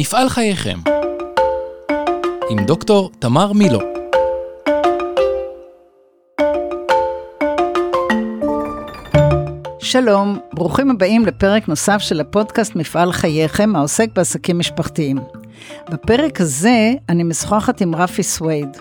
מפעל חייכם עם דוקטור תמר מילו שלום, ברוכים הבאים לפרק נוסף של הפודקאסט מפעל חייכם, העוסק בעסקים משפחתיים. בפרק הזה אני משוחחת עם רפי סווייד.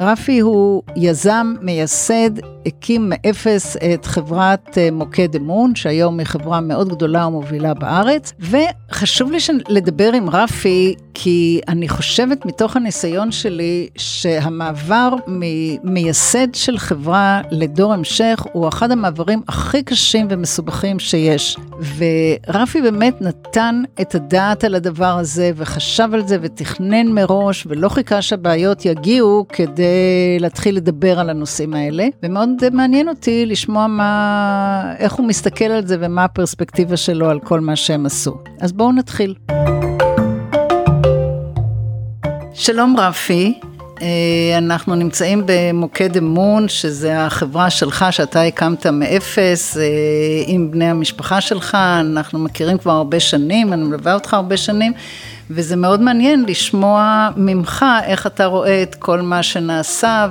רפי הוא יזם, מייסד, הקים מאפס את חברת אה, מוקד אמון, שהיום היא חברה מאוד גדולה ומובילה בארץ, וחשוב לי לדבר עם רפי, כי אני חושבת מתוך הניסיון שלי, שהמעבר ממייסד של חברה לדור המשך, הוא אחד המעברים הכי קשים ומסובכים שיש. ורפי באמת נתן את הדעת על הדבר הזה, וחשב על זה, ותכנן מראש, ולא חיכה שהבעיות יגיעו כדי להתחיל לדבר על הנושאים האלה, ומאוד מעניין אותי לשמוע מה, איך הוא מסתכל על זה ומה הפרספקטיבה שלו על כל מה שהם עשו. אז בואו נתחיל. שלום רפי, אה, אנחנו נמצאים במוקד אמון, שזה החברה שלך שאתה הקמת מאפס אה, עם בני המשפחה שלך, אנחנו מכירים כבר הרבה שנים, אני מלווה אותך הרבה שנים. וזה מאוד מעניין לשמוע ממך איך אתה רואה את כל מה שנעשה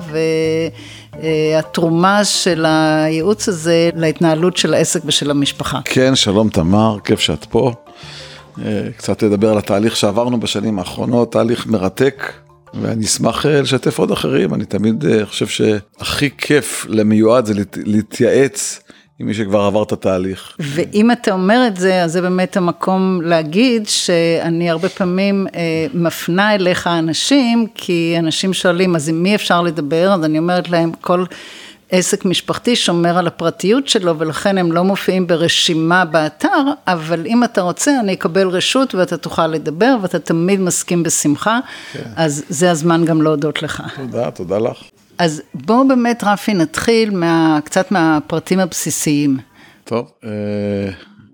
והתרומה של הייעוץ הזה להתנהלות של העסק ושל המשפחה. כן, שלום תמר, כיף שאת פה. אה, קצת לדבר על התהליך שעברנו בשנים האחרונות, תהליך מרתק. ואני אשמח אה, לשתף עוד אחרים, אני תמיד אה, חושב שהכי כיף למיועד זה להתייעץ עם מי שכבר עבר את התהליך. ואם אתה אומר את זה, אז זה באמת המקום להגיד שאני הרבה פעמים אה, מפנה אליך אנשים, כי אנשים שואלים, אז עם מי אפשר לדבר? אז אני אומרת להם, כל... עסק משפחתי שומר על הפרטיות שלו ולכן הם לא מופיעים ברשימה באתר, אבל אם אתה רוצה אני אקבל רשות ואתה תוכל לדבר ואתה תמיד מסכים בשמחה, כן. אז זה הזמן גם להודות לך. תודה, תודה לך. אז בואו באמת רפי נתחיל מה, קצת מהפרטים הבסיסיים. טוב, אה,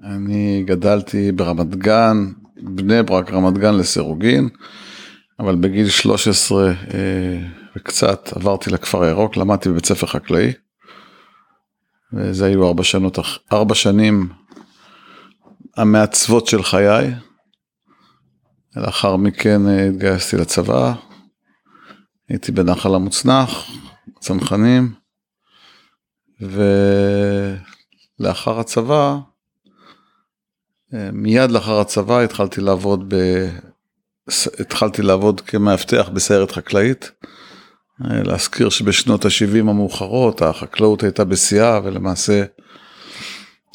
אני גדלתי ברמת גן, בני ברק, רמת גן לסירוגין, אבל בגיל 13 אה, וקצת עברתי לכפר הירוק, למדתי בבית ספר חקלאי. וזה היו ארבע, שנות, ארבע שנים המעצבות של חיי. לאחר מכן אה, התגייסתי לצבא, הייתי בנחל המוצנח, צנחנים, ולאחר הצבא, אה, מיד לאחר הצבא התחלתי לעבוד, ב... התחלתי לעבוד כמאבטח בסיירת חקלאית. אה, להזכיר שבשנות ה-70 המאוחרות החקלאות הייתה בשיאה ולמעשה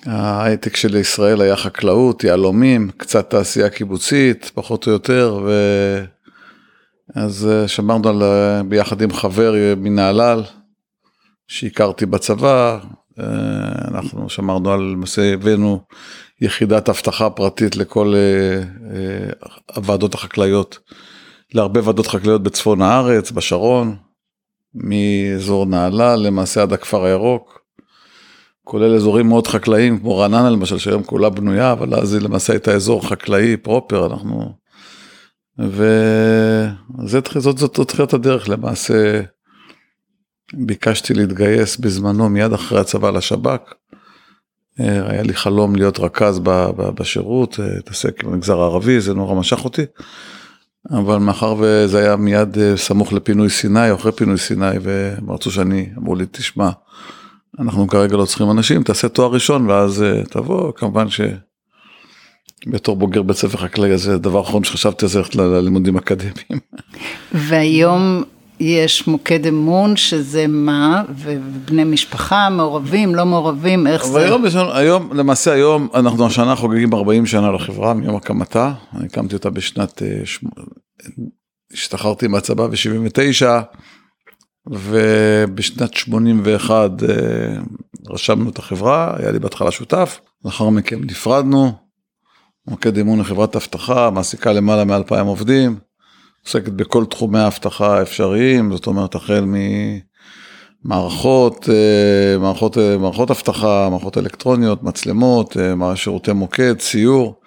ההייטק של ישראל היה חקלאות, יהלומים, קצת תעשייה קיבוצית, פחות או יותר, ו... אז אה, שמרנו על, אה, ביחד עם חבר מנהלל שהכרתי בצבא, אנחנו שמרנו על, למעשה הבאנו יחידת אבטחה פרטית לכל הוועדות החקלאיות, להרבה ועדות חקלאיות בצפון הארץ, בשרון, מאזור נהלל למעשה עד הכפר הירוק, כולל אזורים מאוד חקלאיים כמו רעננה למשל שהיום כולה בנויה אבל אז היא למעשה הייתה אזור חקלאי פרופר אנחנו. וזאת זאת, זאת תחילת הדרך למעשה. ביקשתי להתגייס בזמנו מיד אחרי הצבא לשב"כ. היה לי חלום להיות רכז בשירות, להתעסק עם המגזר הערבי, זה נורא משך אותי. אבל מאחר וזה היה מיד אה, סמוך לפינוי סיני, אחרי פינוי סיני, והם רצו שאני, אמרו לי, תשמע, אנחנו כרגע לא צריכים אנשים, תעשה תואר ראשון ואז אה, תבוא, כמובן שבתור בוגר בית ספר חקלאי זה הדבר האחרון שחשבתי על זה ללימודים אקדמיים. והיום יש מוקד אמון שזה מה, ובני משפחה מעורבים, לא מעורבים, איך זה? היום, היום, למעשה היום, אנחנו השנה חוגגים 40 שנה לחברה מיום הקמתה, אני הקמתי אותה בשנת, אה, השתחררתי מהצבא ב-79, ובשנת 81 אה, רשמנו את החברה, היה לי בהתחלה שותף, לאחר מכן נפרדנו, מוקד אמון לחברת אבטחה, מעסיקה למעלה מ-2,000 עובדים. עוסקת בכל תחומי האבטחה האפשריים, זאת אומרת החל ממערכות, אה, מערכות, אה, מערכות אבטחה, מערכות אלקטרוניות, מצלמות, אה, שירותי מוקד, ציור,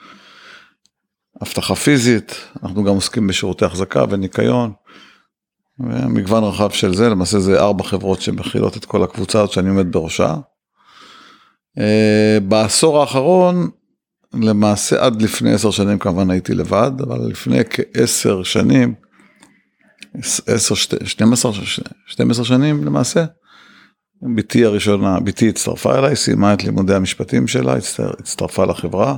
אבטחה פיזית, אנחנו גם עוסקים בשירותי החזקה וניקיון. מגוון רחב של זה, למעשה זה ארבע חברות שמכילות את כל הקבוצה הזאת שאני עומד בראשה. בעשור האחרון למעשה עד לפני עשר שנים כמובן הייתי לבד, אבל לפני כעשר שנים, עשר, שתים עשר, שתים עשר שנים למעשה, בתי הראשונה, בתי הצטרפה אליי, סיימה את לימודי המשפטים שלה, הצטרפה לחברה.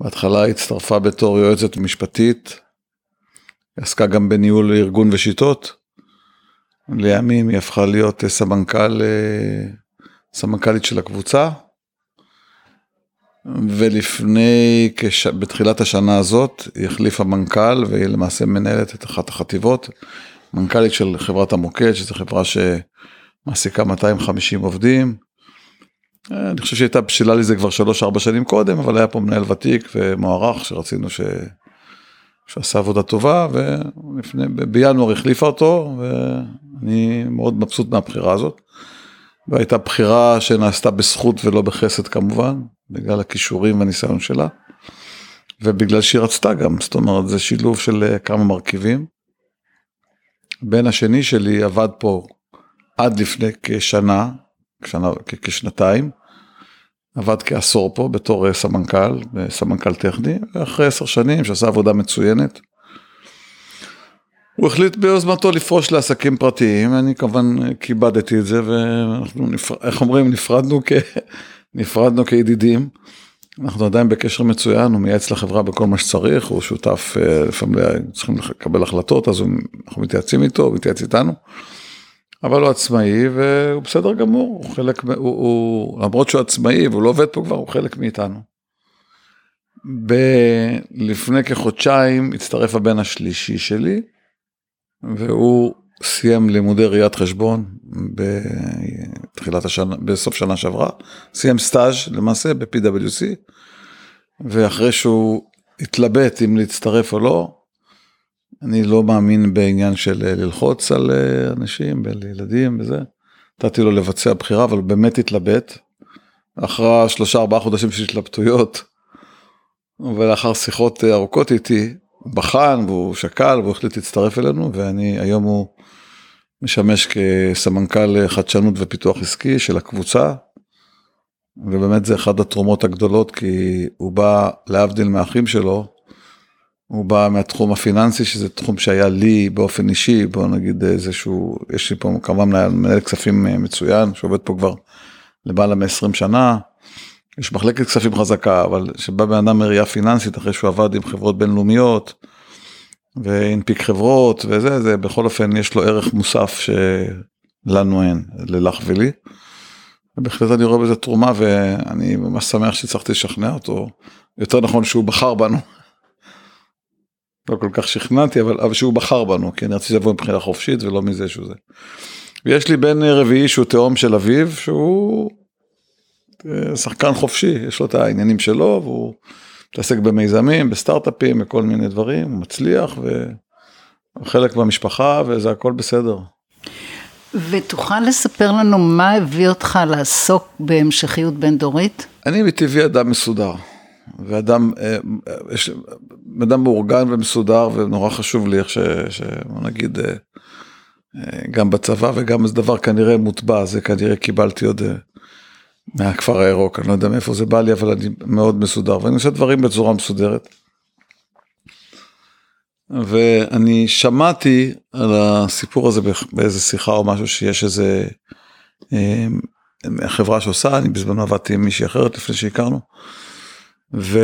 בהתחלה הצטרפה בתור יועצת משפטית, עסקה גם בניהול ארגון ושיטות. לימים היא הפכה להיות סמנכ"ל, אה, סמנכ"לית של הקבוצה. ולפני, כש... בתחילת השנה הזאת, היא החליפה מנכ"ל והיא למעשה מנהלת את אחת החטיבות. מנכ"לית של חברת המוקד, שזו חברה שמעסיקה 250 עובדים. אני חושב שהייתה בשלה לזה כבר 3-4 שנים קודם, אבל היה פה מנהל ותיק ומוערך שרצינו ש... שעשה עבודה טובה, ולפני, בינואר החליפה אותו, ואני מאוד מבסוט מהבחירה הזאת. והייתה בחירה שנעשתה בזכות ולא בחסד כמובן, בגלל הכישורים והניסיון שלה, ובגלל שהיא רצתה גם, זאת אומרת זה שילוב של אה, כמה מרכיבים. בן השני שלי עבד פה עד לפני כשנה, כשנה, כשנתיים, עבד כעשור פה בתור אה, סמנכ"ל, אה, סמנכ"ל טכני, ואחרי עשר שנים שעשה עבודה מצוינת, הוא החליט ביוזמתו לפרוש לעסקים פרטיים, אני כמובן כיבדתי את זה, ואנחנו, נפר... איך אומרים, נפרדנו, כ... נפרדנו כידידים. אנחנו עדיין בקשר מצוין, הוא מייעץ לחברה בכל מה שצריך, הוא שותף, אה, לפעמים צריכים לקבל החלטות, אז אנחנו מתייעצים איתו, הוא מתייעץ איתנו. אבל הוא עצמאי והוא בסדר גמור, הוא חלק, הוא, הוא, למרות שהוא עצמאי והוא לא עובד פה כבר, הוא חלק מאיתנו. ב, לפני כחודשיים הצטרף הבן השלישי שלי, והוא סיים לימודי ראיית חשבון בתחילת השנה, בסוף שנה שעברה, סיים סטאז' למעשה ב-PwC, ואחרי שהוא התלבט אם להצטרף או לא, אני לא מאמין בעניין של ללחוץ על אנשים, ילדים וזה, נתתי לו לבצע בחירה, אבל באמת התלבט. אחרי שלושה ארבעה חודשים של התלבטויות, ולאחר שיחות ארוכות איתי, בחן והוא שקל והוא החליט להצטרף אלינו ואני היום הוא משמש כסמנכ"ל חדשנות ופיתוח עסקי של הקבוצה. ובאמת זה אחת התרומות הגדולות כי הוא בא להבדיל מהאחים שלו. הוא בא מהתחום הפיננסי שזה תחום שהיה לי באופן אישי בוא נגיד איזשהו יש לי פה כמובן מנהל כספים מצוין שעובד פה כבר למעלה מ-20 שנה. יש מחלקת כספים חזקה, אבל שבא בן אדם מראייה פיננסית אחרי שהוא עבד עם חברות בינלאומיות והנפיק חברות וזה, זה בכל אופן יש לו ערך מוסף שלנו אין, ללך ולי. ובהחלט אני רואה בזה תרומה ואני ממש שמח שהצלחתי לשכנע אותו, יותר נכון שהוא בחר בנו. לא כל כך שכנעתי אבל, אבל שהוא בחר בנו כי אני רציתי לבוא מבחינה חופשית ולא מזה שהוא זה. ויש לי בן רביעי שהוא תאום של אביו שהוא שחקן חופשי, יש לו את העניינים שלו והוא מתעסק במיזמים, בסטארט-אפים, בכל מיני דברים, הוא מצליח וחלק מהמשפחה וזה הכל בסדר. ותוכל לספר לנו מה הביא אותך לעסוק בהמשכיות בין דורית? אני מטבעי אדם מסודר, ואדם, אה, יש, אדם מאורגן ומסודר ונורא חשוב לי איך ש... נגיד, אה, אה, גם בצבא וגם איזה דבר כנראה מוטבע, זה כנראה קיבלתי עוד מהכפר הירוק, אני לא יודע מאיפה זה בא לי, אבל אני מאוד מסודר, ואני עושה דברים בצורה מסודרת. ואני שמעתי על הסיפור הזה באיזה שיחה או משהו שיש איזה אה, חברה שעושה, אני בזמנו עבדתי עם מישהי אחרת לפני שהכרנו. ו...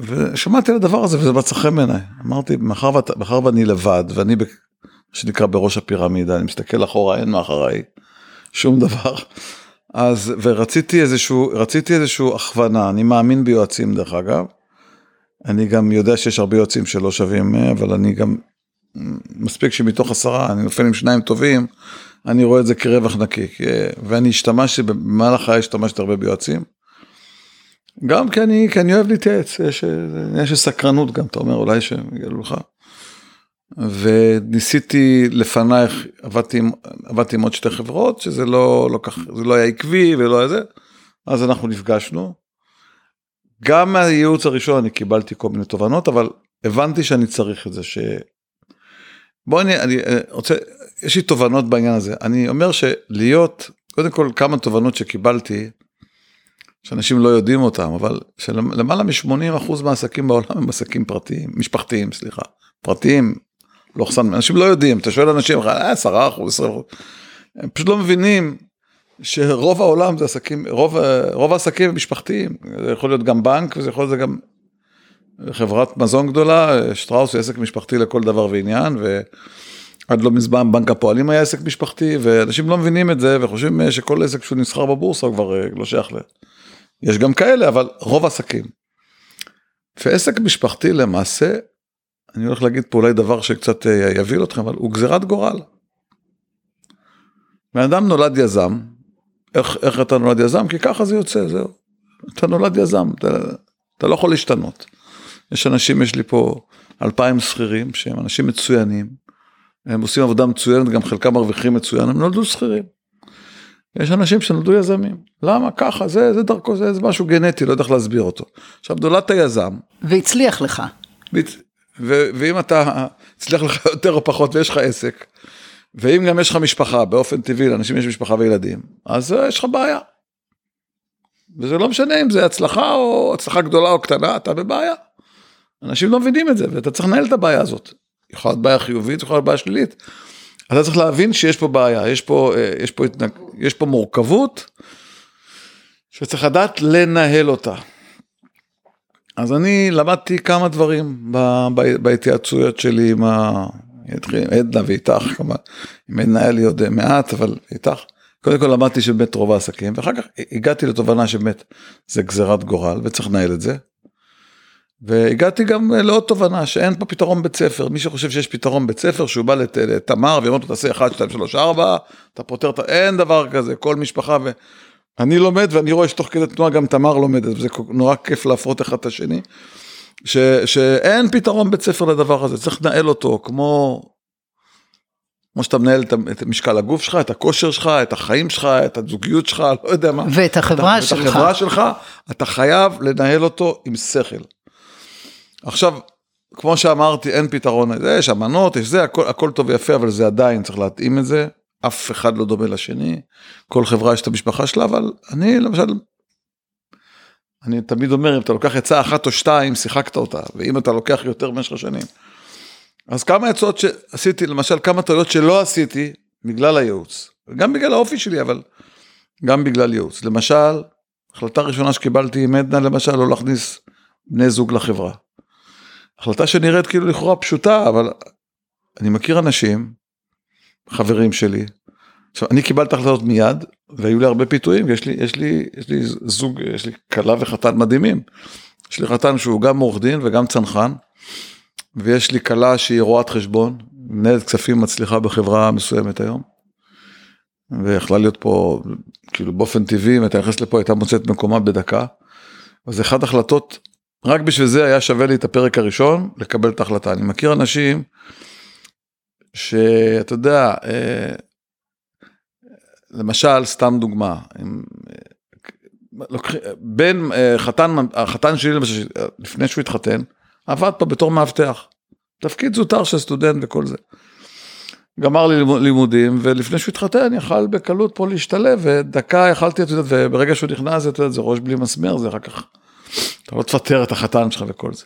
ושמעתי על הדבר הזה וזה מצא חן בעיניי. אמרתי, מאחר, מאחר ואני לבד ואני, מה שנקרא בראש הפירמידה, אני מסתכל אחורה, אין מאחוריי שום דבר. אז ורציתי איזשהו רציתי איזשהו הכוונה אני מאמין ביועצים דרך אגב. אני גם יודע שיש הרבה יועצים שלא שווים אבל אני גם מספיק שמתוך עשרה אני נופל עם שניים טובים אני רואה את זה כרווח נקי ואני השתמשתי במהלך חיי השתמשתי הרבה ביועצים. גם כי אני כי אני אוהב להתייעץ יש, יש סקרנות גם אתה אומר אולי שיגלו לך. וניסיתי לפנייך, עבדתי, עבדתי עם עוד שתי חברות, שזה לא, לא כך, זה לא היה עקבי ולא היה זה, אז אנחנו נפגשנו. גם מהייעוץ הראשון אני קיבלתי כל מיני תובנות, אבל הבנתי שאני צריך את זה, ש... בוא אני, אני רוצה, יש לי תובנות בעניין הזה. אני אומר שלהיות, קודם כל כמה תובנות שקיבלתי, שאנשים לא יודעים אותם, אבל שלמעלה מ-80% מהעסקים בעולם הם עסקים פרטיים, משפחתיים, סליחה, פרטיים, לא חסן, אנשים לא יודעים, אתה שואל אנשים, 10 אה, אחוז, 20 אחוז, הם פשוט לא מבינים שרוב העולם זה עסקים, רוב, רוב העסקים הם משפחתיים, זה יכול להיות גם בנק וזה יכול להיות גם חברת מזון גדולה, שטראוס הוא עסק משפחתי לכל דבר ועניין, ועד לא מזמן בנק הפועלים היה עסק משפחתי, ואנשים לא מבינים את זה וחושבים שכל עסק שהוא נסחר בבורסה הוא כבר אה, לא שייך ל... יש גם כאלה, אבל רוב עסקים. ועסק משפחתי למעשה, אני הולך להגיד פה אולי דבר שקצת אה, יבהיל אתכם, אבל הוא גזירת גורל. בן אדם נולד יזם, איך, איך אתה נולד יזם? כי ככה זה יוצא, זהו. אתה נולד יזם, אתה, אתה לא יכול להשתנות. יש אנשים, יש לי פה אלפיים שכירים שהם אנשים מצוינים, הם עושים עבודה מצוינת, גם חלקם מרוויחים מצוין, הם נולדו שכירים. יש אנשים שנולדו יזמים, למה ככה, זה, זה דרכו, זה, זה משהו גנטי, לא יודע איך להסביר אותו. עכשיו נולדת יזם. והצליח לך. ו- ואם אתה, הצליח לך יותר או פחות ויש לך עסק, ואם גם יש לך משפחה, באופן טבעי לאנשים יש משפחה וילדים, אז uh, יש לך בעיה. וזה לא משנה אם זה הצלחה או הצלחה גדולה או קטנה, אתה בבעיה. אנשים לא מבינים את זה, ואתה צריך לנהל את הבעיה הזאת. יכולה להיות בעיה חיובית, יכולה להיות בעיה שלילית. אתה צריך להבין שיש פה בעיה, יש פה, אה, יש פה, התנג... יש פה מורכבות, שצריך לדעת לנהל אותה. אז אני למדתי כמה דברים בהתייעצויות שלי עם ה... עדנה ואיתך, כמובן, עם עדנה היה לי עוד מעט, אבל איתך. קודם כל למדתי שבאמת רוב העסקים, ואחר כך הגעתי לתובנה שבאמת זה גזירת גורל וצריך לנהל את זה. והגעתי גם לעוד תובנה שאין פה פתרון בית ספר, מי שחושב שיש פתרון בית ספר שהוא בא לת, לתמר ואומר לו תעשה 1, 2, 3, 4, אתה פותר אין דבר כזה, כל משפחה ו... אני לומד ואני רואה שתוך כדי תנועה גם תמר לומדת, וזה נורא כיף להפרות אחד את השני, ש, שאין פתרון בית ספר לדבר הזה, צריך לנהל אותו כמו, כמו שאתה מנהל את משקל הגוף שלך, את הכושר שלך, את החיים שלך, את הזוגיות שלך, לא יודע מה. ואת החברה אתה, שלך. ואת החברה שלך, אתה חייב לנהל אותו עם שכל. עכשיו, כמו שאמרתי, אין פתרון, יש אמנות, יש זה, הכל, הכל טוב ויפה, אבל זה עדיין, צריך להתאים את זה. אף אחד לא דומה לשני, כל חברה יש את המשפחה שלה, אבל אני למשל, אני תמיד אומר, אם אתה לוקח עצה אחת או שתיים, שיחקת אותה, ואם אתה לוקח יותר במשך השנים. אז כמה עצות שעשיתי, למשל כמה טעויות שלא עשיתי, בגלל הייעוץ, גם בגלל האופי שלי, אבל גם בגלל ייעוץ. למשל, החלטה ראשונה שקיבלתי עם עדנה, למשל, לא להכניס בני זוג לחברה. החלטה שנראית כאילו לכאורה פשוטה, אבל אני מכיר אנשים, חברים שלי, עכשיו אני קיבלתי החלטות מיד, והיו לי הרבה פיתויים, יש לי, יש לי, יש לי זוג, יש לי כלה וחתן מדהימים. יש לי חתן שהוא גם עורך דין וגם צנחן, ויש לי כלה שהיא רואת חשבון, מנהלת כספים מצליחה בחברה מסוימת היום. ויכלה להיות פה, כאילו באופן טבעי, אם הייתה נכנסת לפה הייתה מוצאת מקומה בדקה. אז אחת החלטות רק בשביל זה היה שווה לי את הפרק הראשון לקבל את ההחלטה. אני מכיר אנשים שאתה יודע, אה, למשל, סתם דוגמה, הם, בין אה, חתן, החתן שלי לפני שהוא התחתן, עבד פה בתור מאבטח. תפקיד זוטר של סטודנט וכל זה. גמר לי לימודים ולפני שהוא התחתן יכל בקלות פה להשתלב ודקה יכלתי, את יודעת, וברגע שהוא נכנס, את יודעת, זה ראש בלי מסמר, זה אחר כך אתה לא תפטר את החתן שלך וכל זה.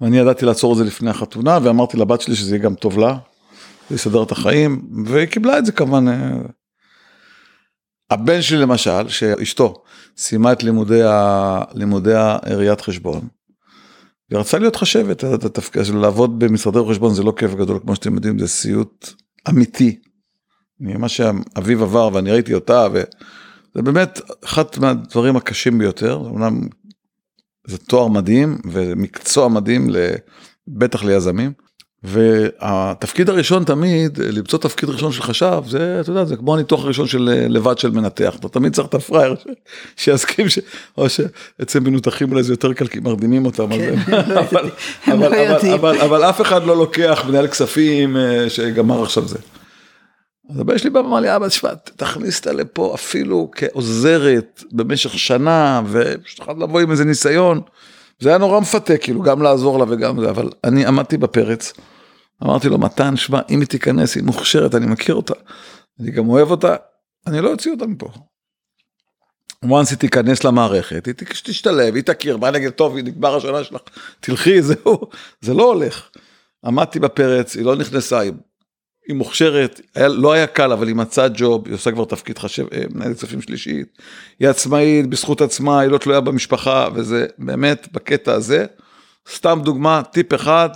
ואני ידעתי לעצור את זה לפני החתונה, ואמרתי לבת שלי שזה יהיה גם טוב לה, זה יסדר את החיים, והיא קיבלה את זה כמובן. אה, הבן שלי למשל, שאשתו סיימה את לימודי, ה... לימודי הראיית חשבון, היא רצה להיות חשבת, את התפקיד של לעבוד במשרדי חשבון זה לא כיף גדול, כמו שאתם יודעים, זה סיוט אמיתי. מה שאביו עבר ואני ראיתי אותה, וזה באמת אחד מהדברים הקשים ביותר, אמנם זה תואר מדהים ומקצוע מדהים, בטח ליזמים. והתפקיד הראשון תמיד, למצוא תפקיד ראשון של חשב, זה, אתה יודע, זה כמו הניתוח הראשון של לבד של מנתח, אתה תמיד צריך את הפראייר שיסכים, ש... או שאצל מנותחים אולי זה יותר קל, כי מרדימים אותם, כן, לא אבל, אבל, לא אבל, אבל, אבל אף אחד לא לוקח מנהל כספים אה, שגמר עכשיו זה. אז הבן שלי בא ואמר לי, אבא, תשמע, תכניס אותה לפה אפילו כעוזרת במשך שנה, ושתוכל לבוא עם איזה ניסיון. זה היה נורא מפתה, כאילו, גם לעזור לה וגם זה, אבל אני עמדתי בפרץ. אמרתי לו, מתן, שמע, אם היא תיכנס, היא מוכשרת, אני מכיר אותה, אני גם אוהב אותה, אני לא אוציא אותה מפה. once היא תיכנס למערכת, היא תשתלב, היא תכיר, מה נגיד, טוב, היא נגמר השנה שלך, תלכי, זהו, זה לא הולך. עמדתי בפרץ, היא לא נכנסה, היא, היא מוכשרת, היה, לא היה קל, אבל היא מצאה ג'וב, היא עושה כבר תפקיד חשב, אה, מנהלת כספים שלישית, היא עצמאית, בזכות עצמה, היא לא תלויה במשפחה, וזה באמת, בקטע הזה, סתם דוגמה, טיפ אחד,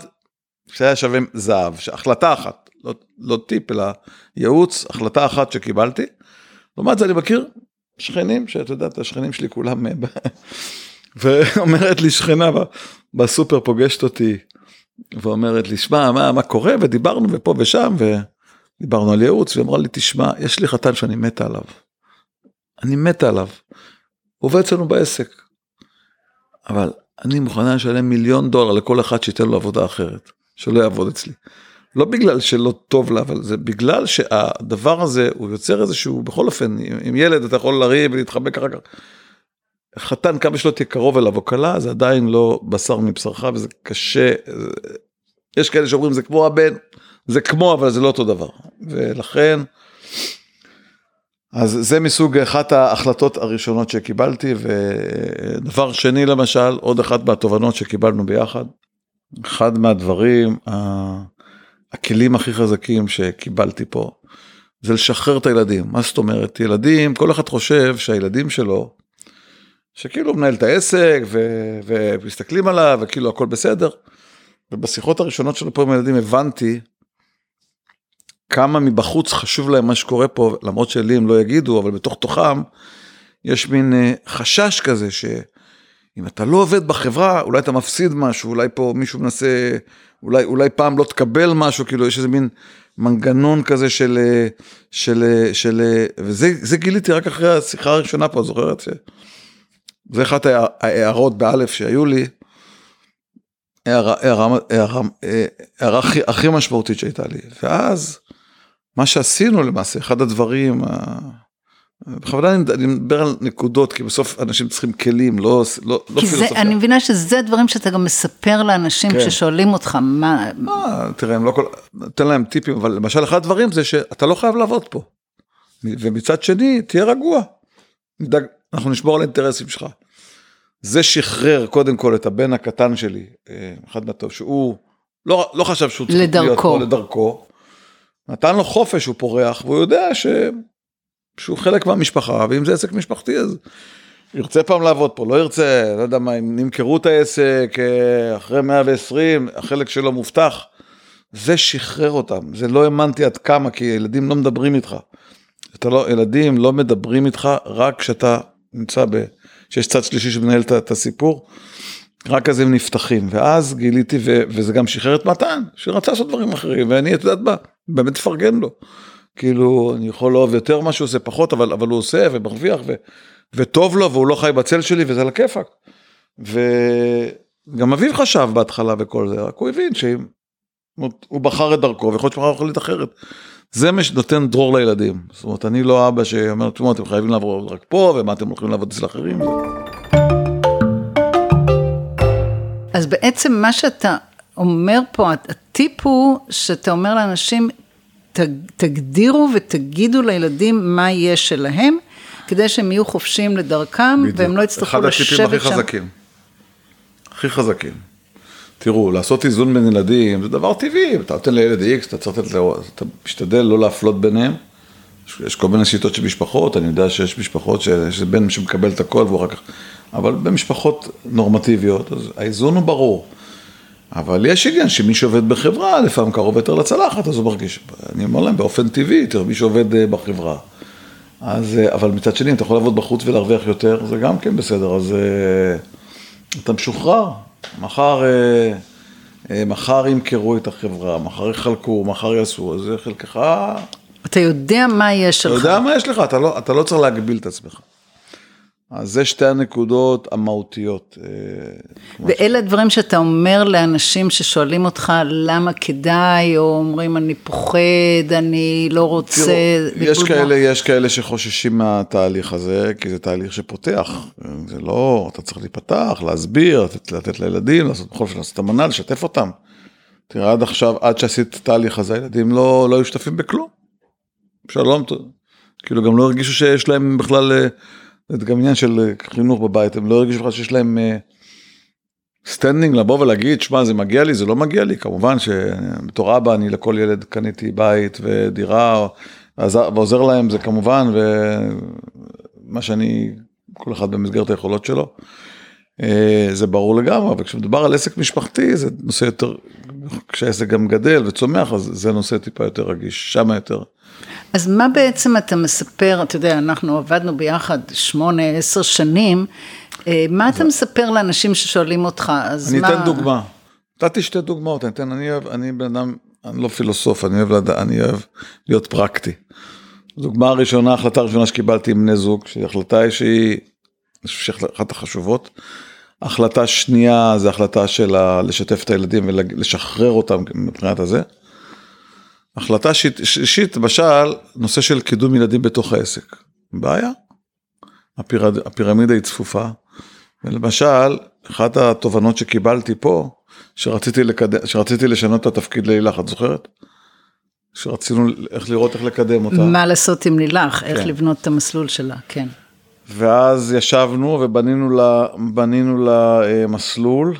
שהיה שווה זהב, החלטה אחת, לא, לא טיפ, אלא ייעוץ, החלטה אחת שקיבלתי. לעומת זה אני מכיר שכנים, שאתה יודע, השכנים שלי כולם, אה, ואומרת לי שכנה בסופר פוגשת אותי, ואומרת לי, שמע, מה, מה קורה? ודיברנו ופה ושם, ודיברנו על ייעוץ, והיא אמרה לי, תשמע, יש לי חתן שאני מתה עליו. אני מתה עליו. הוא עובד אצלנו בעסק. אבל אני מוכנה לשלם מיליון דולר לכל אחד שייתן לו עבודה אחרת, שלא יעבוד אצלי. לא בגלל שלא טוב לה, אבל זה בגלל שהדבר הזה, הוא יוצר איזשהו, בכל אופן, עם ילד אתה יכול לריב ולהתחבק אחר כך. חתן, כמה שלא תהיה קרוב אליו או קלה, זה עדיין לא בשר מבשרך וזה קשה. יש כאלה שאומרים זה כמו הבן, זה כמו, אבל זה לא אותו דבר. ולכן, אז זה מסוג אחת ההחלטות הראשונות שקיבלתי, ודבר שני למשל, עוד אחת מהתובנות שקיבלנו ביחד, אחד מהדברים, הכלים הכי חזקים שקיבלתי פה, זה לשחרר את הילדים. מה זאת אומרת? ילדים, כל אחד חושב שהילדים שלו, שכאילו מנהל את העסק ו- ומסתכלים עליו וכאילו הכל בסדר. ובשיחות הראשונות שלנו פה עם הילדים הבנתי כמה מבחוץ חשוב להם מה שקורה פה, למרות שלי הם לא יגידו, אבל בתוך תוכם יש מין אה, חשש כזה שאם אתה לא עובד בחברה, אולי אתה מפסיד משהו, אולי פה מישהו מנסה, אולי, אולי פעם לא תקבל משהו, כאילו יש איזה מין מנגנון כזה של, אה, של, אה, של, וזה גיליתי רק אחרי השיחה הראשונה פה, זוכרת? ש... זה אחת ההערות באלף שהיו לי, הערה, הערה, הערה, הערה הכי, הכי משמעותית שהייתה לי, ואז מה שעשינו למעשה, אחד הדברים, בכוונה אני מדבר על נקודות, כי בסוף אנשים צריכים כלים, לא, לא, לא פילוסופיה. אני מבינה שזה דברים שאתה גם מספר לאנשים כן. ששואלים אותך, מה... מה, תראה, לא כל... תן להם טיפים, אבל למשל אחד הדברים זה שאתה לא חייב לעבוד פה. ומצד שני, תהיה רגוע. נדאג, אנחנו נשמור על האינטרסים שלך. זה שחרר קודם כל את הבן הקטן שלי, אה, אחד מהטוב, שהוא לא, לא חשב שהוא צריך לדרכו. להיות פה לדרכו. נתן לו חופש, הוא פורח, והוא יודע ש... שהוא חלק מהמשפחה, ואם זה עסק משפחתי אז ירצה פעם לעבוד פה, לא ירצה, לא יודע מה, אם נמכרו את העסק אה, אחרי 120, החלק שלו מובטח. זה שחרר אותם, זה לא האמנתי עד כמה, כי ילדים לא מדברים איתך. אתה לא, ילדים לא מדברים איתך רק כשאתה נמצא ב... שיש צד שלישי שמנהל את הסיפור, רק אז הם נפתחים. ואז גיליתי, ו, וזה גם שחרר את מתן, שרצה לעשות דברים אחרים, ואני, את יודעת מה, באמת מפרגן לו. כאילו, אני יכול לאהוב יותר מה שהוא עושה, פחות, אבל, אבל הוא עושה ומרוויח, ו, וטוב לו, והוא לא חי בצל שלי, וזה על הכיפאק. וגם אביו חשב בהתחלה וכל זה, רק הוא הבין שאם הוא בחר את דרכו, ויכול להיות שהוא יכול להיות אחרת. זה מה שנותן דרור לילדים. זאת אומרת, אני לא אבא שאומר, תשמעו, אתם חייבים לעבוד רק פה, ומה אתם הולכים לעבוד אצל אחרים. אז בעצם מה שאתה אומר פה, הטיפ הוא שאתה אומר לאנשים, תגדירו ותגידו לילדים מה יהיה שלהם, כדי שהם יהיו חופשיים לדרכם, בדיוק. והם לא יצטרכו לשבת שם. אחד הטיפים הכי חזקים. הכי חזקים. תראו, לעשות איזון בין ילדים זה דבר טבעי, אתה נותן לילד איקס, אתה צריך לתת לו, אתה משתדל לא להפלות ביניהם. יש, יש כל מיני שיטות של משפחות, אני יודע שיש משפחות שיש בן שמקבל את הכל והוא אחר כך, אבל במשפחות נורמטיביות, אז האיזון הוא ברור. אבל יש עניין שמי שעובד בחברה, לפעמים קרוב יותר לצלחת, אז הוא מרגיש, אני אומר להם באופן טבעי, תראה, מי שעובד אה, בחברה. אז, אה, אבל מצד שני, אתה יכול לעבוד בחוץ ולהרוויח יותר, זה גם כן בסדר, אז אה, אתה משוחרר. מחר, אה, אה, מחר ימכרו את החברה, מחר יחלקו, מחר יעשו, אז זה חלקך... אתה יודע מה יש לך. אתה יודע מה יש לך, אתה לא, אתה לא צריך להגביל את עצמך. אז זה שתי הנקודות המהותיות. אה, ואלה הדברים שאתה אומר לאנשים ששואלים אותך למה כדאי, או אומרים אני פוחד, אני לא רוצה. תראו, יש כאלה, יש כאלה שחוששים מהתהליך הזה, כי זה תהליך שפותח. זה לא, אתה צריך להיפתח, להסביר, לתת, לתת לילדים, לעשות בכל זאת, לעשות אמנה, לשתף אותם. תראה, עד עכשיו, עד שעשית את התהליך הזה, הילדים לא, לא היו שותפים בכלום. שלום, כאילו גם לא הרגישו שיש להם בכלל... זה גם עניין של חינוך בבית, הם לא הרגישו בכלל שיש להם standing לבוא ולהגיד, שמע, זה מגיע לי, זה לא מגיע לי, כמובן שבתור אבא אני לכל ילד קניתי בית ודירה, ועוזר להם זה כמובן, ומה שאני, כל אחד במסגרת היכולות שלו. אה, זה ברור לגמרי, אבל כשמדובר על עסק משפחתי זה נושא יותר, כשהעסק גם גדל וצומח, אז זה נושא טיפה יותר רגיש, שם יותר. אז מה בעצם אתה מספר, אתה יודע, אנחנו עבדנו ביחד שמונה, עשר שנים, אה, מה אתה מספר לאנשים ששואלים אותך, אז אני מה... אני אתן דוגמה, נתתי שתי דוגמאות, אני אתן, אני אוהב, אני בן אדם, אני לא פילוסוף, אני אוהב, לדע, אני אוהב להיות פרקטי. דוגמה ראשונה, החלטה ראשונה שקיבלתי עם בני זוג, שהיא החלטה שהיא, אני חושב שהיא אחת החשובות. החלטה שנייה זה החלטה של לשתף את הילדים ולשחרר אותם מבחינת הזה. החלטה שלישית, למשל, נושא של קידום ילדים בתוך העסק. בעיה. הפירד, הפירמידה היא צפופה. ולמשל, אחת התובנות שקיבלתי פה, שרציתי, לקד... שרציתי לשנות את התפקיד ללילך, את זוכרת? שרצינו איך לראות איך לקדם אותה. מה לעשות עם לילך, כן. איך לבנות את המסלול שלה, כן. ואז ישבנו ובנינו לה, לה אה, מסלול,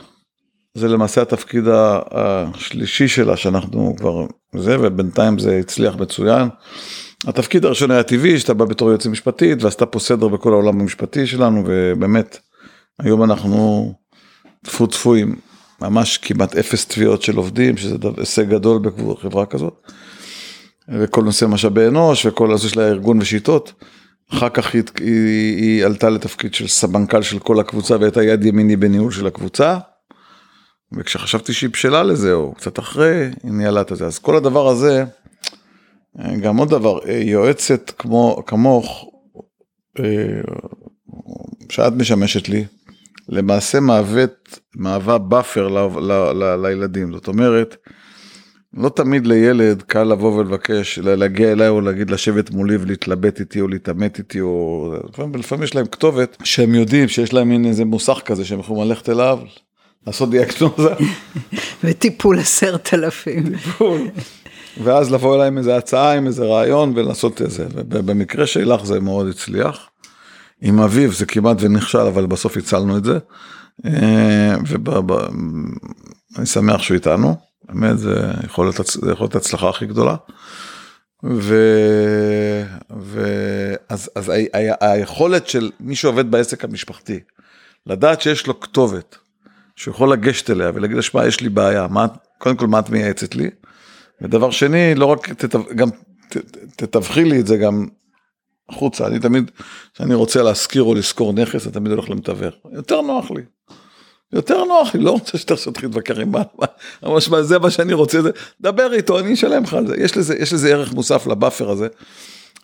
זה למעשה התפקיד השלישי שלה שאנחנו כבר זה, ובינתיים זה הצליח מצוין. התפקיד הראשון היה טבעי, שאתה בא בתור יועצת משפטית ועשתה פה סדר בכל העולם המשפטי שלנו, ובאמת, היום אנחנו טפו עם ממש כמעט אפס תביעות של עובדים, שזה הישג גדול בחברה כזאת. וכל נושא משאבי אנוש וכל הנושא של הארגון ושיטות. אחר כך היא, היא, היא עלתה לתפקיד של סמנכ"ל של כל הקבוצה והייתה יד ימיני בניהול של הקבוצה. וכשחשבתי שהיא בשלה לזה, או קצת אחרי, היא ניהלה את זה. אז כל הדבר הזה, גם עוד דבר, יועצת כמו, כמוך, שאת משמשת לי, למעשה מהווה, מהווה buffer ל, ל, ל, לילדים. זאת אומרת, לא תמיד לילד קל לבוא ולבקש, להגיע אליי או להגיד לשבת מולי ולהתלבט איתי או להתעמת איתי, או לפעמים יש להם כתובת שהם יודעים שיש להם מין איזה מוסך כזה שהם יכולים ללכת אליו, לעשות דיאקטוזה. וטיפול עשרת אלפים. טיפול. ואז לבוא אליי עם איזה הצעה, עם איזה רעיון ולעשות את זה. ובמקרה שלך זה מאוד הצליח. עם אביב זה כמעט ונכשל, אבל בסוף הצלנו את זה. אה, ואני שמח שהוא איתנו. באמת זה יכול להיות, זה יכול להיות הצלחה הכי גדולה. ו... ו... אז, אז ה... ה... היכולת של מי שעובד בעסק המשפחתי, לדעת שיש לו כתובת, שהוא יכול לגשת אליה ולהגיד לה, שמע, יש לי בעיה, מה, קודם כל מה את מייעצת לי? ודבר שני, לא רק, תת... גם. תתווכי לי את זה גם החוצה, אני תמיד, כשאני רוצה להשכיר או לשכור נכס, אני תמיד הולך למתווך, יותר נוח לי. יותר נוח לי, לא רוצה שאתה תתחיל להתווכח עם מה, זה מה שאני רוצה, זה, דבר איתו, אני אשלם לך על זה. יש לזה, יש לזה ערך מוסף לבאפר הזה,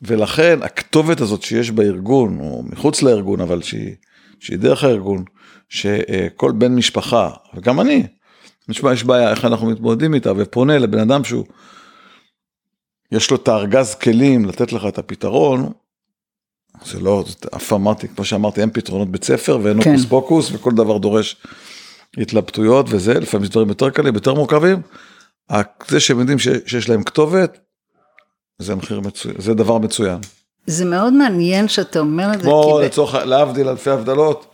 ולכן הכתובת הזאת שיש בארגון, או מחוץ לארגון, אבל שהיא, שהיא דרך הארגון, שכל בן משפחה, וגם אני, נשמע, יש בעיה, איך אנחנו מתמודדים איתה, ופונה לבן אדם שהוא, יש לו את הארגז כלים לתת לך את הפתרון, זה לא, אף אמרתי, כמו שאמרתי, אין פתרונות בית ספר ואין כן. הוקוס פוקוס וכל דבר דורש התלבטויות וזה, לפעמים יש דברים יותר קלים, יותר מורכבים. זה שהם יודעים שיש להם כתובת, זה מחיר מצוין, זה דבר מצוין. זה מאוד מעניין שאתה אומר את זה. כמו לצורך, להבדיל אלפי הבדלות,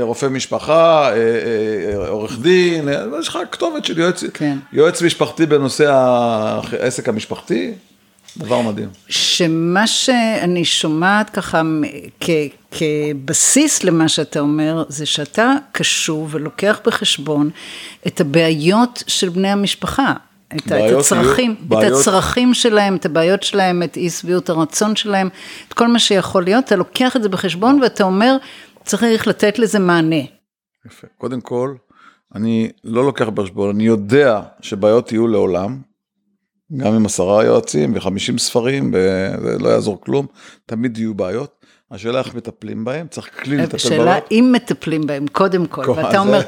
רופא משפחה, אה, אה, עורך דין, יש לך כתובת של יועץ, כן. יועץ משפחתי בנושא העסק המשפחתי, דבר מדהים. שמה שאני שומעת ככה כ, כבסיס למה שאתה אומר, זה שאתה קשוב ולוקח בחשבון את הבעיות של בני המשפחה. את, את הצרכים, בעיות... את הצרכים שלהם, את הבעיות שלהם, את אי שביעות הרצון שלהם, את כל מה שיכול להיות, אתה לוקח את זה בחשבון ואתה אומר, צריך לתת לזה מענה. יפה. קודם כל, אני לא לוקח בחשבון, אני יודע שבעיות יהיו לעולם, גם עם עשרה יועצים וחמישים ספרים, וזה לא יעזור כלום, תמיד יהיו בעיות. השאלה איך מטפלים בהם, צריך כלי לטפל בעיות. השאלה אם מטפלים בהם, קודם כל, ואתה אומר,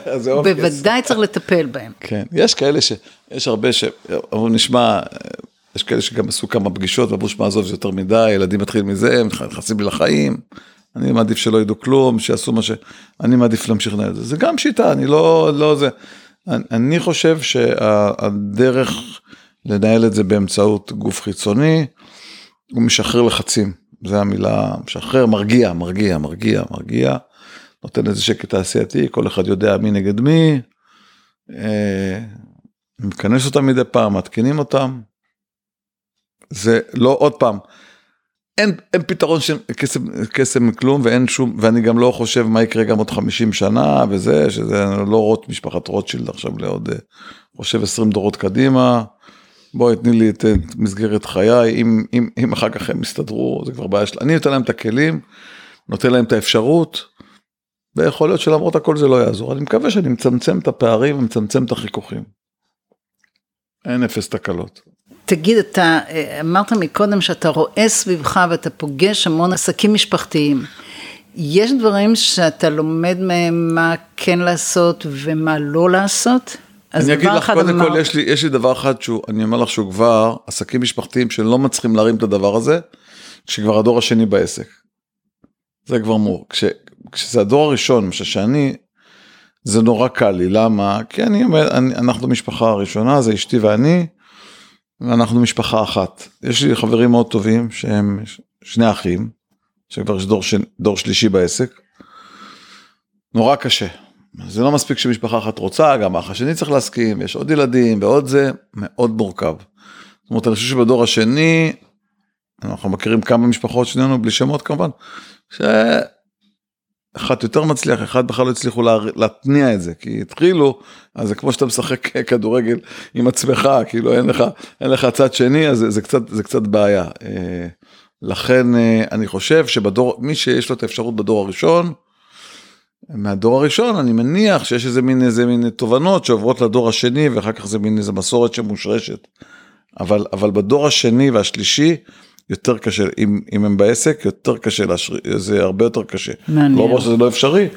בוודאי צריך לטפל בהם. כן, יש כאלה ש... יש הרבה ש... אבל נשמע, יש כאלה שגם עשו כמה פגישות ואמרו שמע עזוב זה יותר מדי, ילדים מתחילים מזה, הם נכנסים לי לחיים, אני מעדיף שלא ידעו כלום, שיעשו מה ש... אני מעדיף להמשיך לנהל את זה. זה גם שיטה, אני לא, לא זה. אני, אני חושב שהדרך... לנהל את זה באמצעות גוף חיצוני, הוא משחרר לחצים. זה המילה, משחרר, מרגיע, מרגיע, מרגיע, מרגיע, נותן איזה שקט תעשייתי, כל אחד יודע מי נגד מי, אה, מכנס אותם מדי פעם, מתקינים אותם. זה לא, עוד פעם, אין, אין פתרון של קסם, קסם מכלום ואין שום, ואני גם לא חושב מה יקרה גם עוד 50 שנה וזה, שזה לא רוט, משפחת רוטשילד עכשיו לעוד, אה, חושב 20 דורות קדימה. בואי תני לי את, את מסגרת חיי, אם, אם, אם אחר כך הם יסתדרו, זה כבר בעיה שלה. אני נותן להם את הכלים, נותן להם את האפשרות, ויכול להיות שלמרות הכל זה לא יעזור. אני מקווה שאני מצמצם את הפערים ומצמצם את החיכוכים. אין אפס תקלות. תגיד, אתה אמרת מקודם שאתה רואה סביבך ואתה פוגש המון עסקים משפחתיים. יש דברים שאתה לומד מהם מה כן לעשות ומה לא לעשות? אני אגיד לך, קודם אמר... כל, יש לי, יש לי דבר אחד שהוא, אני אומר לך שהוא כבר, עסקים משפחתיים שלא מצליחים להרים את הדבר הזה, שכבר הדור השני בעסק. זה כבר מור. כש, כשזה הדור הראשון, מה שאני, זה נורא קל לי, למה? כי אני אומר, אני, אנחנו משפחה הראשונה, זה אשתי ואני, ואנחנו משפחה אחת. יש לי חברים מאוד טובים שהם שני אחים, שכבר יש דור, ש... דור שלישי בעסק. נורא קשה. זה לא מספיק שמשפחה אחת רוצה, גם האח השני צריך להסכים, יש עוד ילדים ועוד זה, מאוד מורכב. זאת אומרת, אני חושב שבדור השני, אנחנו מכירים כמה משפחות שנינו, בלי שמות כמובן, שאחד יותר מצליח, אחד בכלל לא הצליחו לה... להתניע את זה, כי התחילו, אז זה כמו שאתה משחק כדורגל עם עצמך, כאילו אין לך, אין לך צד שני, אז זה, זה, קצת, זה קצת בעיה. אה, לכן אה, אני חושב שבדור, מי שיש לו את האפשרות בדור הראשון, מהדור הראשון אני מניח שיש איזה מין איזה מין תובנות שעוברות לדור השני ואחר כך זה מין איזה מסורת שמושרשת. אבל אבל בדור השני והשלישי יותר קשה אם אם הם בעסק יותר קשה להשריש זה הרבה יותר קשה. מעניין. לא אומר שזה לא אפשרי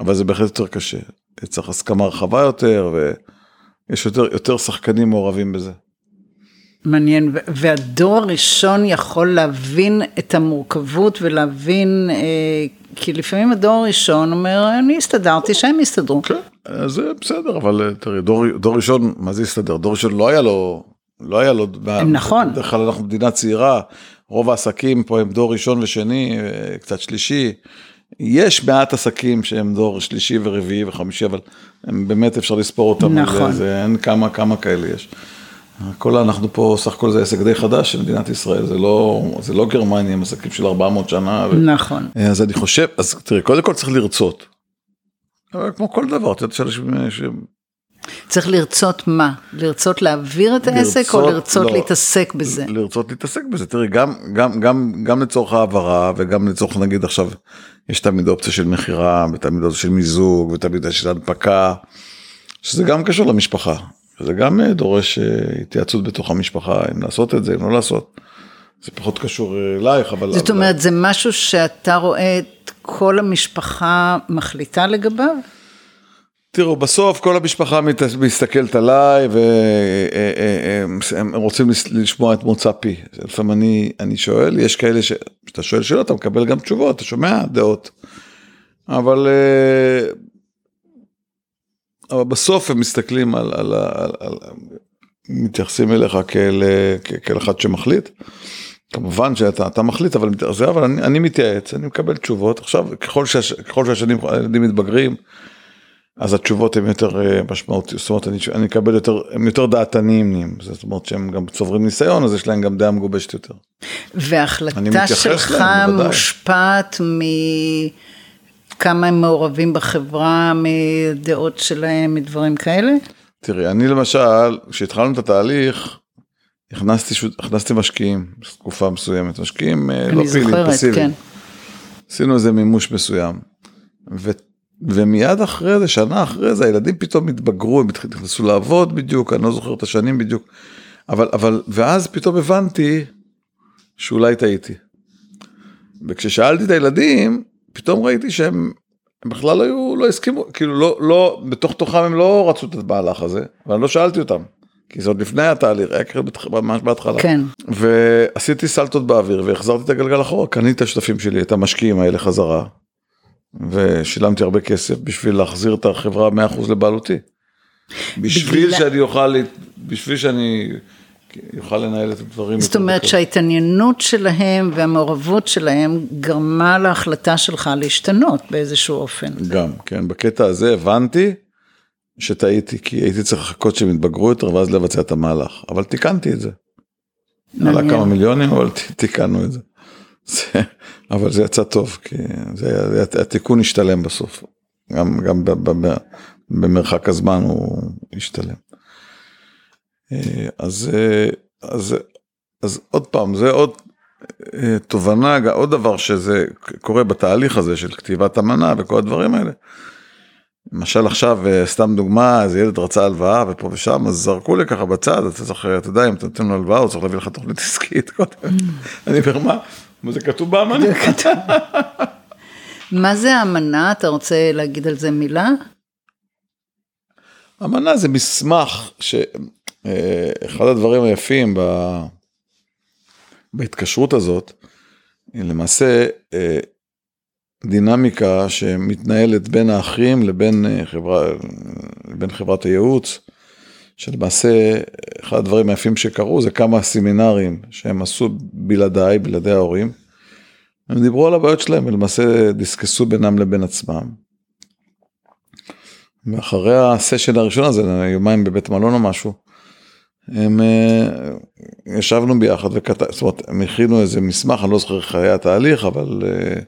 אבל זה בהחלט יותר קשה. צריך הסכמה רחבה יותר ויש יותר יותר שחקנים מעורבים בזה. מעניין, והדור הראשון יכול להבין את המורכבות ולהבין, אה, כי לפעמים הדור הראשון אומר, אני הסתדרתי, שהם יסתדרו. כן, זה בסדר, אבל אה, תראי, דור, דור ראשון, מה זה הסתדר? דור ראשון לא היה לו, לא היה לו, נכון. בדרך כלל אנחנו מדינה צעירה, רוב העסקים פה הם דור ראשון ושני, אה, קצת שלישי. יש מעט עסקים שהם דור שלישי ורביעי וחמישי, אבל הם באמת אפשר לספור אותם. נכון. זה, זה, אין כמה, כמה כאלה יש. הכל אנחנו פה, סך הכל זה עסק די חדש של מדינת ישראל, זה לא, זה לא גרמניה עם עסקים של 400 שנה. ו... נכון. אז אני חושב, אז תראי, קודם כל צריך לרצות. כמו כל דבר, את יודעת ש... צריך לרצות מה? לרצות להעביר את העסק לרצות, או לרצות לא, להתעסק בזה? לרצות להתעסק בזה, תראי, גם, גם, גם, גם לצורך העברה וגם לצורך נגיד עכשיו, יש תמיד אופציה של מכירה ותמיד אופציה של מיזוג ותמיד יש הנפקה, שזה גם קשור למשפחה. זה גם אה, דורש אה, התייעצות בתוך המשפחה, אם לעשות את זה, אם לא לעשות. זה פחות קשור אה, אלייך, אבל... זאת אומרת, זה משהו שאתה רואה את כל המשפחה מחליטה לגביו? תראו, בסוף כל המשפחה מסתכלת עליי והם רוצים לשמוע את מוצא פי. לפעמים אני, אני שואל, יש כאלה שאתה שואל שאלות, אתה מקבל גם תשובות, אתה שומע דעות. אבל אבל בסוף הם מסתכלים על, על, על, על מתייחסים אליך כאל, כאל אחד שמחליט. כמובן שאתה מחליט אבל, זה, אבל אני, אני מתייעץ אני מקבל תשובות עכשיו ככל, שהש, ככל שהשנים הילדים מתבגרים אז התשובות הן יותר אה, משמעותיות זאת אומרת אני, אני אקבל יותר הם יותר דעתניים זאת אומרת שהם גם צוברים ניסיון אז יש להם גם דעה מגובשת יותר. וההחלטה שלך להם, מושפעת מ... כמה הם מעורבים בחברה מדעות שלהם, מדברים כאלה? תראי, אני למשל, כשהתחלנו את התהליך, הכנסתי, הכנסתי משקיעים, תקופה מסוימת, משקיעים אה, לא פעילים, פסיביים. כן. עשינו איזה מימוש מסוים. ו, ומיד אחרי זה, שנה אחרי זה, הילדים פתאום התבגרו, הם נכנסו לעבוד בדיוק, אני לא זוכר את השנים בדיוק. אבל, אבל, ואז פתאום הבנתי שאולי טעיתי. וכששאלתי את הילדים, פתאום ראיתי שהם בכלל היו, לא הסכימו, כאילו לא, לא, בתוך תוכם הם לא רצו את המהלך הזה, ואני לא שאלתי אותם. כי זה עוד לפני התהליך, היה קרה ממש בהתחלה. כן. ועשיתי סלטות באוויר והחזרתי את הגלגל אחורה, קניתי את השותפים שלי, את המשקיעים האלה חזרה. ושילמתי הרבה כסף בשביל להחזיר את החברה 100% לבעלותי. בשביל בגלל... שאני אוכל, בשביל שאני יוכל לנהל את הדברים. זאת אומרת בקלות. שההתעניינות שלהם והמעורבות שלהם גרמה להחלטה שלך להשתנות באיזשהו אופן. גם, כן, בקטע הזה הבנתי שטעיתי, כי הייתי צריך לחכות שהם יתבגרו יותר ואז לבצע את המהלך, אבל תיקנתי את זה. עלה מעניין. כמה מיליונים, אבל תיקנו את זה. זה. אבל זה יצא טוב, כי זה, היה- התיקון השתלם בסוף. גם, גם ב, ב, ב, במרחק הזמן הוא השתלם. אה, אז, אה, אז, אז עוד פעם, זה עוד אה, תובנה, עוד דבר שזה קורה בתהליך הזה של כתיבת אמנה וכל הדברים האלה. למשל עכשיו, אה, סתם דוגמה, איזה ילד רצה הלוואה ופה ושם, אז זרקו לי ככה בצד, אתה צריך, אתה יודע, אם אתה נותן לו הלוואה, הוא צריך להביא לך תוכנית עסקית. קודם. אני אומר, מה? זה כתוב באמנה? מה זה האמנה? אתה רוצה להגיד על זה מילה? אמנה זה מסמך שאחד הדברים היפים ב... בהתקשרות הזאת, למעשה אה, דינמיקה שמתנהלת בין האחים לבין, אה, חברה, לבין חברת הייעוץ, שלמעשה אחד הדברים היפים שקרו זה כמה סמינרים שהם עשו בלעדיי, בלעדי ההורים. הם דיברו על הבעיות שלהם ולמעשה דיסקסו בינם לבין עצמם. ואחרי הסשן הראשון הזה, יומיים בבית מלון או משהו, הם אה, ישבנו ביחד וכתב, זאת אומרת, הם הכינו איזה מסמך, אני לא זוכר איך היה התהליך, אבל אה,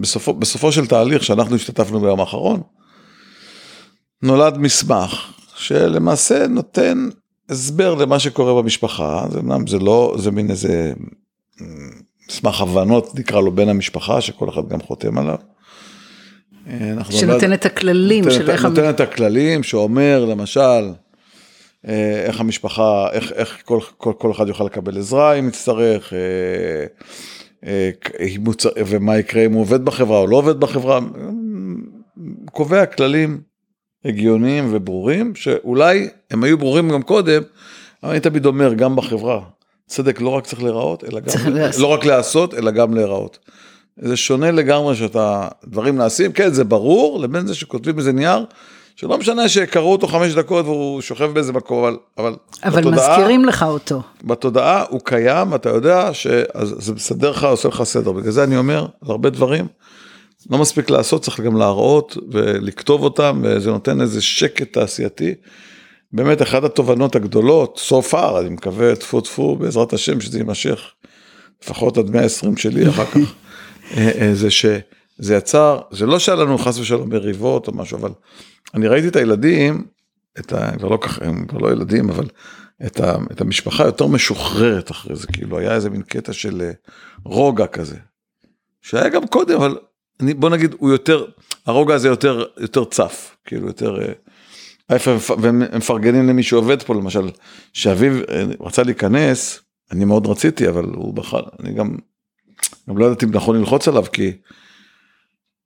בסופו, בסופו של תהליך שאנחנו השתתפנו ביום האחרון, נולד מסמך שלמעשה נותן הסבר למה שקורה במשפחה, זה אמנם זה לא, זה מין איזה אה, מסמך הבנות, נקרא לו, בין המשפחה, שכל אחד גם חותם עליו. אה, שנותן את הכללים נותן, של איך... המ- נותן את הכללים שאומר למשל אה, איך המשפחה, איך, איך כל, כל, כל אחד יוכל לקבל עזרה אם יצטרך, אה, ומה יקרה אם הוא עובד בחברה או לא עובד בחברה, אה, קובע כללים הגיוניים וברורים שאולי הם היו ברורים גם קודם, אבל אני תמיד אומר גם בחברה, צדק לא רק צריך להיראות, אלא גם, לעשות. לא רק להיעשות, אלא גם להיראות. זה שונה לגמרי שאתה, דברים נעשים, כן זה ברור, לבין זה שכותבים איזה נייר, שלא משנה שקראו אותו חמש דקות והוא שוכב באיזה מקום, אבל, אבל, אבל בתודעה, מזכירים לך אותו. בתודעה הוא קיים, אתה יודע שזה מסדר לך, עושה לך סדר, בגלל זה אני אומר, על הרבה דברים, לא מספיק לעשות, צריך גם להראות ולכתוב אותם, וזה נותן איזה שקט תעשייתי. באמת, אחת התובנות הגדולות, so far, אני מקווה, טפו טפו, בעזרת השם, שזה יימשך לפחות עד 120 שלי אחר כך, אה, אה, זה יצר, זה לא שהיה לנו חס ושלום מריבות או משהו, אבל אני ראיתי את הילדים, את ה... כבר לא ככה, הם כבר לא ילדים, אבל את, ה, את המשפחה יותר משוחררת אחרי זה, כאילו היה איזה מין קטע של אה, רוגע כזה, שהיה גם קודם, אבל אני, בוא נגיד, הוא יותר, הרוגע הזה יותר, יותר צף, כאילו יותר... אה, והם מפרגנים למי שעובד פה למשל, שאביו אה, רצה להיכנס, אני מאוד רציתי, אבל הוא בחר, אני גם, גם לא ידעתי אם נכון ללחוץ עליו, כי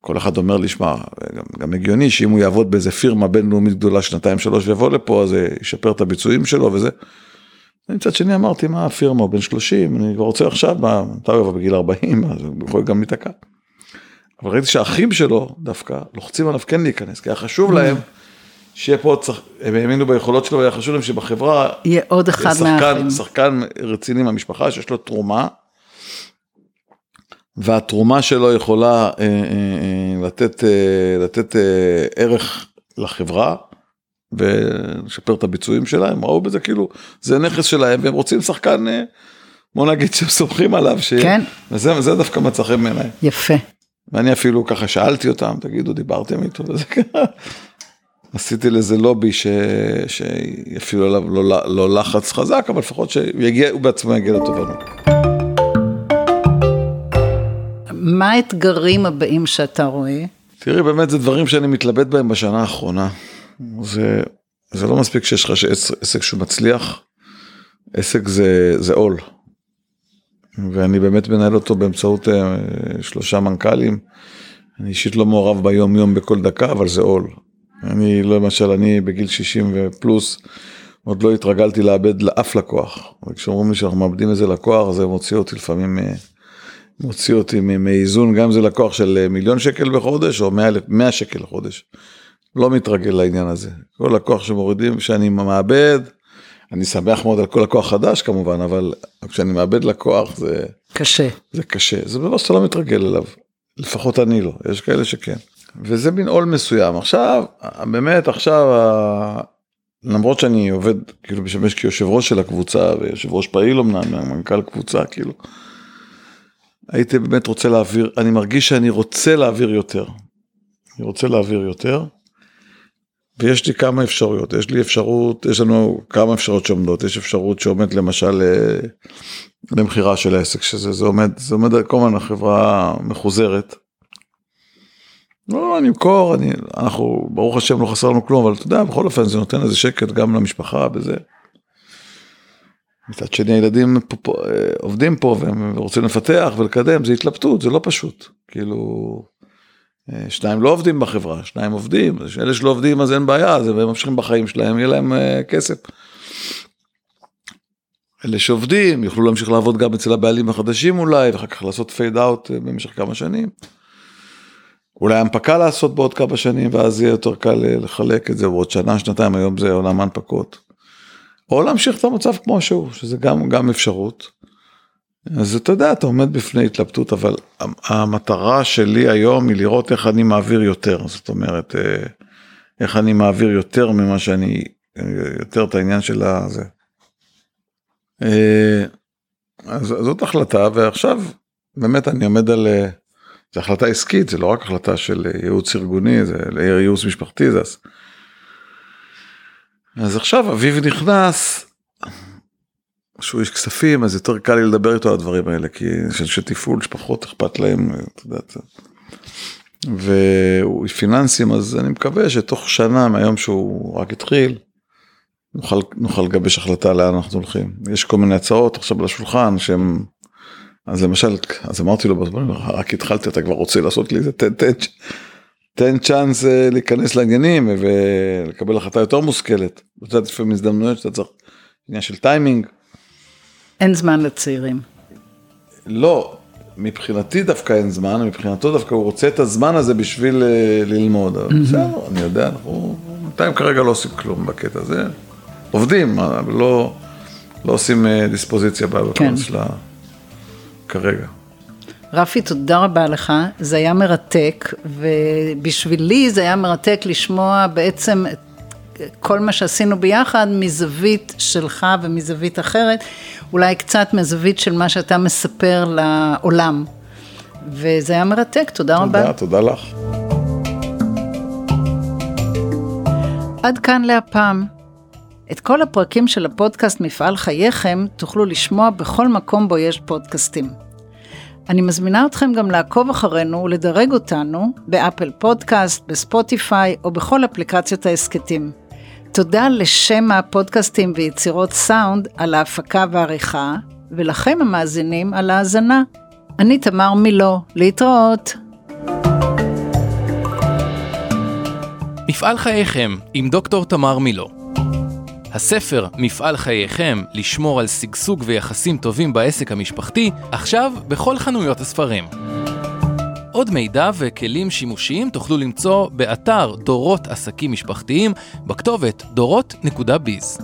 כל אחד אומר לי, שמע, גם, גם הגיוני שאם הוא יעבוד באיזה פירמה בינלאומית גדולה שנתיים שלוש ויבוא לפה, אז ישפר את הביצועים שלו וזה. מצד שני אמרתי, מה הפירמה, בן 30, אני כבר רוצה עכשיו, מה, אתה אוהב בגיל 40, אז הוא יכול גם להיתקע. אבל ראיתי שהאחים שלו דווקא לוחצים עליו כן להיכנס, כי היה חשוב להם שיהיה פה, שח- הם האמינו ביכולות שלו, והיה חשוב להם שבחברה יהיה עוד אחד מהאחים. שחקן רציני מהמשפחה שיש לו תרומה, והתרומה שלו יכולה אה, אה, אה, לתת, אה, לתת אה, ערך לחברה ולשפר את הביצועים שלה, הם ראו בזה כאילו, זה נכס שלהם והם רוצים שחקן, אה, בוא נגיד שהם סומכים עליו, ש... כן. וזה זה דווקא מצא חן בעיניי. יפה. ואני אפילו ככה שאלתי אותם, תגידו, דיברתם איתו וזה ככה. עשיתי לזה לובי ש... שיפעילו עליו לא, לא, לחץ חזק, אבל לפחות שהוא בעצמו יגיע לתובנות. מה האתגרים הבאים שאתה רואה? תראי, באמת זה דברים שאני מתלבט בהם בשנה האחרונה. זה, זה לא מספיק שיש לך עסק שהוא מצליח, עסק זה, זה עול. ואני באמת מנהל אותו באמצעות אה, שלושה מנכ"לים. אני אישית לא מעורב ביום יום בכל דקה, אבל זה עול. אני לא, למשל, אני בגיל 60 ופלוס, עוד לא התרגלתי לאבד לאף לקוח. וכשאומרים לי שאנחנו מאבדים איזה לקוח, זה מוציא אותי לפעמים, אה, מוציא אותי מאיזון, גם אם זה לקוח של אה, מיליון שקל בחודש, או 100, 100 שקל לחודש. לא מתרגל לעניין הזה. כל לקוח שמורידים, שאני מאבד, אני שמח מאוד על כל לקוח חדש כמובן, אבל כשאני מאבד לקוח זה, קשה. זה קשה. זה דבר שאתה לא מתרגל אליו. לפחות אני לא, יש כאלה שכן. וזה מין עול מסוים. עכשיו, באמת עכשיו, למרות שאני עובד, כאילו משמש כיושב ראש של הקבוצה, ויושב ראש פעיל אמנם, מנכ"ל קבוצה, כאילו, הייתי באמת רוצה להעביר, אני מרגיש שאני רוצה להעביר יותר. אני רוצה להעביר יותר. ויש לי כמה אפשרויות, יש לי אפשרות, יש לנו כמה אפשרויות שעומדות, יש אפשרות שעומדת למשל אה, למכירה של העסק, שזה זה עומד, זה עומד כל הזמן החברה מחוזרת. לא, אני אמכור, אנחנו, ברוך השם לא חסר לנו כלום, אבל אתה יודע, בכל אופן זה נותן איזה שקט גם למשפחה בזה. מצד שני הילדים פה, אה, עובדים פה והם רוצים לפתח ולקדם, זה התלבטות, זה לא פשוט. כאילו, אה, שניים לא עובדים בחברה, שניים עובדים, אלה שלא עובדים אז אין בעיה, אז הם ממשיכים בחיים שלהם, יהיה להם אה, כסף. אלה שעובדים יוכלו להמשיך לעבוד גם אצל הבעלים החדשים אולי, ואחר כך לעשות פייד אאוט במשך כמה שנים. אולי הנפקה לעשות בעוד כמה שנים, ואז יהיה יותר קל לחלק את זה בעוד שנה, שנתיים, היום זה עולם ההנפקות. או להמשיך את המצב כמו שהוא, שזה גם, גם אפשרות. אז אתה יודע, אתה עומד בפני התלבטות, אבל המטרה שלי היום היא לראות איך אני מעביר יותר, זאת אומרת, אה, איך אני מעביר יותר ממה שאני, אה, יותר את העניין של הזה. אה, אז זאת החלטה, ועכשיו באמת אני עומד על, זו החלטה עסקית, זה לא רק החלטה של ייעוץ ארגוני, זה ייעוץ משפחתי, זה... אז עכשיו אביב נכנס, שהוא איש כספים אז יותר קל לי לדבר איתו על הדברים האלה כי של תפעול שפחות אכפת להם את יודעת. פיננסים אז אני מקווה שתוך שנה מהיום שהוא רק התחיל נוכל נוכל לגבש החלטה לאן אנחנו הולכים יש כל מיני הצעות עכשיו על השולחן שהם אז למשל אז אמרתי לו רק התחלתי אתה כבר רוצה לעשות לי איזה תן תן תן צ'אנס אה, להיכנס לעניינים ולקבל החלטה יותר מושכלת. יודע לפעמים הזדמנויות שאתה צריך עניין של טיימינג. אין זמן לצעירים. לא, מבחינתי דווקא אין זמן, מבחינתו דווקא הוא רוצה את הזמן הזה בשביל אה, ללמוד. אבל בסדר, אני יודע, אנחנו בינתיים כרגע לא עושים כלום בקטע הזה. עובדים, אבל לא, לא עושים אה, דיספוזיציה כן. בקונס שלה כרגע. רפי, תודה רבה לך, זה היה מרתק, ובשבילי זה היה מרתק לשמוע בעצם את כל מה שעשינו ביחד מזווית שלך ומזווית אחרת, אולי קצת מזווית של מה שאתה מספר לעולם. וזה היה מרתק, תודה רבה. תודה, תודה לך. עד כאן להפעם. את כל הפרקים של הפודקאסט מפעל חייכם תוכלו לשמוע בכל מקום בו יש פודקאסטים. אני מזמינה אתכם גם לעקוב אחרינו ולדרג אותנו באפל פודקאסט, בספוטיפיי או בכל אפליקציות ההסכתים. תודה לשם הפודקאסטים ויצירות סאונד על ההפקה והעריכה, ולכם המאזינים על ההאזנה. אני תמר מילו, להתראות. מפעל חייכם עם דוקטור תמר מילו. הספר מפעל חייכם לשמור על שגשוג ויחסים טובים בעסק המשפחתי, עכשיו בכל חנויות הספרים. עוד מידע וכלים שימושיים תוכלו למצוא באתר דורות עסקים משפחתיים בכתובת דורות.ביז.